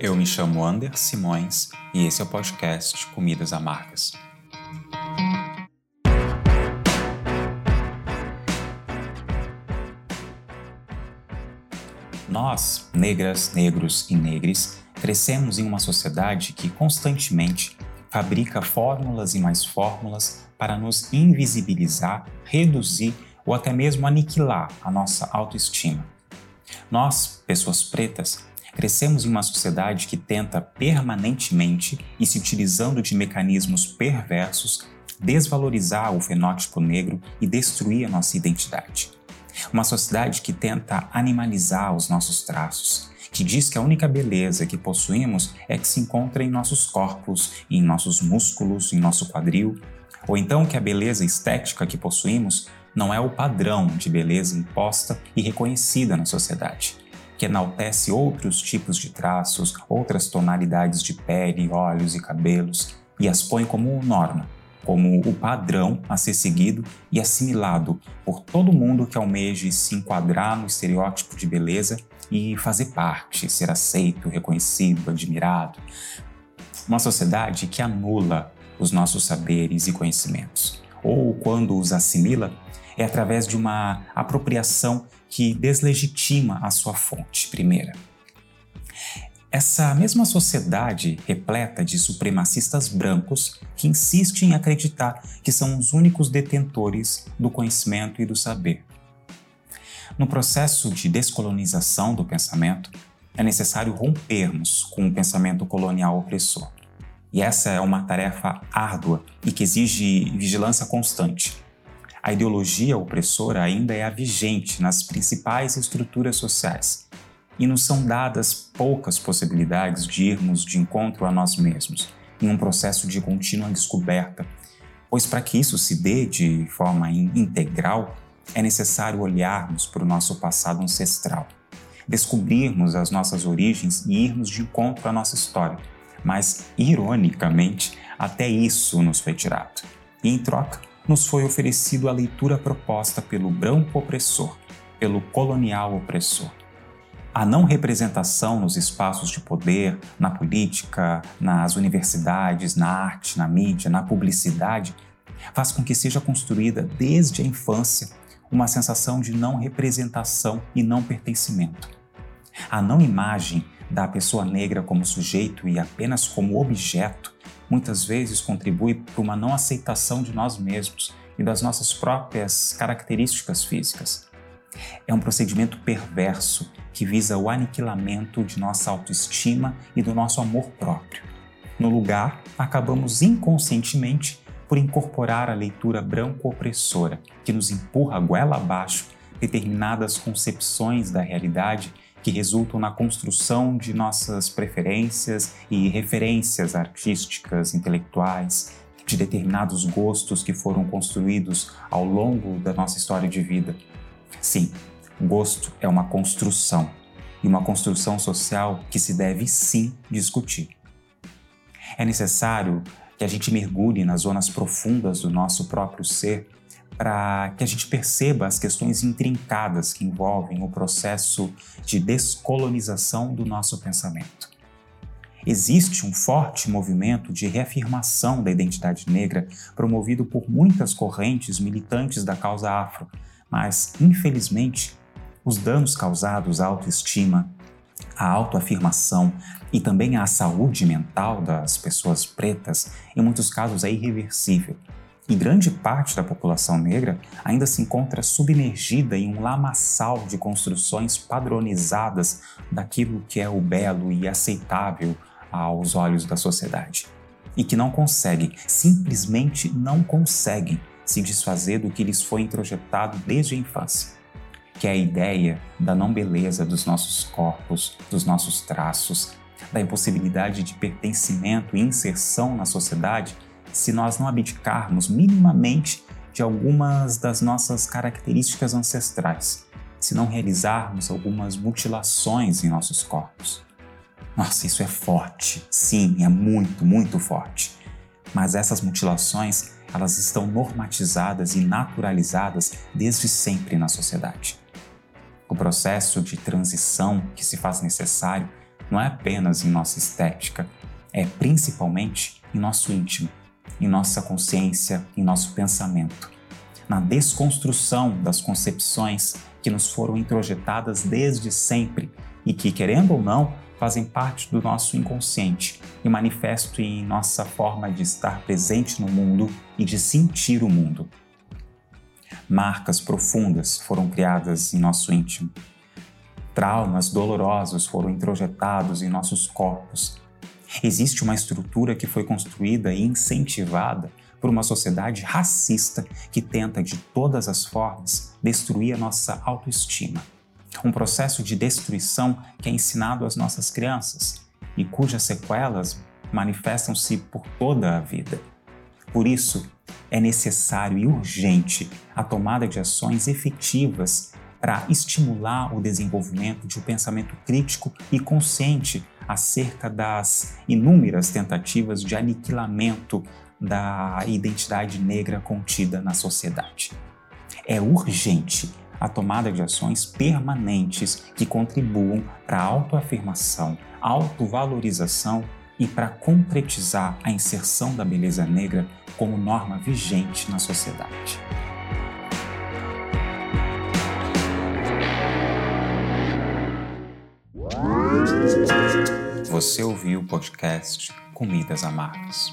Eu me chamo Ander Simões e esse é o podcast Comidas Amargas. Nós, negras, negros e negres, crescemos em uma sociedade que constantemente fabrica fórmulas e mais fórmulas para nos invisibilizar, reduzir ou até mesmo aniquilar a nossa autoestima. Nós, pessoas pretas, crescemos em uma sociedade que tenta permanentemente e se utilizando de mecanismos perversos desvalorizar o fenótipo negro e destruir a nossa identidade. Uma sociedade que tenta animalizar os nossos traços, que diz que a única beleza que possuímos é que se encontra em nossos corpos, em nossos músculos, em nosso quadril, ou então que a beleza estética que possuímos não é o padrão de beleza imposta e reconhecida na sociedade, que enaltece outros tipos de traços, outras tonalidades de pele, olhos e cabelos e as põe como norma, como o padrão a ser seguido e assimilado por todo mundo que almeje se enquadrar no estereótipo de beleza e fazer parte, ser aceito, reconhecido, admirado. Uma sociedade que anula os nossos saberes e conhecimentos, ou quando os assimila, é através de uma apropriação que deslegitima a sua fonte primeira. Essa mesma sociedade repleta de supremacistas brancos que insistem em acreditar que são os únicos detentores do conhecimento e do saber. No processo de descolonização do pensamento, é necessário rompermos com o pensamento colonial opressor. E essa é uma tarefa árdua e que exige vigilância constante. A ideologia opressora ainda é a vigente nas principais estruturas sociais e nos são dadas poucas possibilidades de irmos de encontro a nós mesmos, em um processo de contínua descoberta, pois para que isso se dê de forma integral, é necessário olharmos para o nosso passado ancestral, descobrirmos as nossas origens e irmos de encontro à nossa história. Mas, ironicamente, até isso nos foi tirado. E, em troca, nos foi oferecido a leitura proposta pelo branco opressor, pelo colonial opressor. A não representação nos espaços de poder, na política, nas universidades, na arte, na mídia, na publicidade, faz com que seja construída desde a infância uma sensação de não representação e não pertencimento. A não imagem da pessoa negra como sujeito e apenas como objeto muitas vezes contribui para uma não aceitação de nós mesmos e das nossas próprias características físicas. É um procedimento perverso que visa o aniquilamento de nossa autoestima e do nosso amor próprio. No lugar, acabamos inconscientemente por incorporar a leitura branco-opressora, que nos empurra goela abaixo determinadas concepções da realidade que resultam na construção de nossas preferências e referências artísticas, intelectuais, de determinados gostos que foram construídos ao longo da nossa história de vida. Sim, gosto é uma construção e uma construção social que se deve sim discutir. É necessário que a gente mergulhe nas zonas profundas do nosso próprio ser para que a gente perceba as questões intrincadas que envolvem o processo de descolonização do nosso pensamento. Existe um forte movimento de reafirmação da identidade negra promovido por muitas correntes militantes da causa afro, mas, infelizmente, os danos causados à autoestima, à autoafirmação e também à saúde mental das pessoas pretas, em muitos casos é irreversível. E grande parte da população negra ainda se encontra submergida em um lamaçal de construções padronizadas daquilo que é o belo e aceitável aos olhos da sociedade. E que não conseguem, simplesmente não conseguem se desfazer do que lhes foi introjetado desde a infância, que é a ideia da não beleza dos nossos corpos, dos nossos traços, da impossibilidade de pertencimento e inserção na sociedade se nós não abdicarmos minimamente de algumas das nossas características ancestrais, se não realizarmos algumas mutilações em nossos corpos. Nossa, isso é forte. Sim, é muito, muito forte. Mas essas mutilações elas estão normatizadas e naturalizadas desde sempre na sociedade. O processo de transição que se faz necessário não é apenas em nossa estética, é principalmente em nosso íntimo, em nossa consciência, em nosso pensamento, na desconstrução das concepções que nos foram introjetadas desde sempre e que, querendo ou não, fazem parte do nosso inconsciente e manifestam em nossa forma de estar presente no mundo e de sentir o mundo. Marcas profundas foram criadas em nosso íntimo. Traumas dolorosos foram introjetados em nossos corpos. Existe uma estrutura que foi construída e incentivada por uma sociedade racista que tenta de todas as formas destruir a nossa autoestima. Um processo de destruição que é ensinado às nossas crianças e cujas sequelas manifestam-se por toda a vida. Por isso, é necessário e urgente a tomada de ações efetivas para estimular o desenvolvimento de um pensamento crítico e consciente acerca das inúmeras tentativas de aniquilamento da identidade negra contida na sociedade. É urgente a tomada de ações permanentes que contribuam para a autoafirmação, autovalorização e para concretizar a inserção da beleza negra como norma vigente na sociedade. Você ouviu o podcast Comidas Amargas.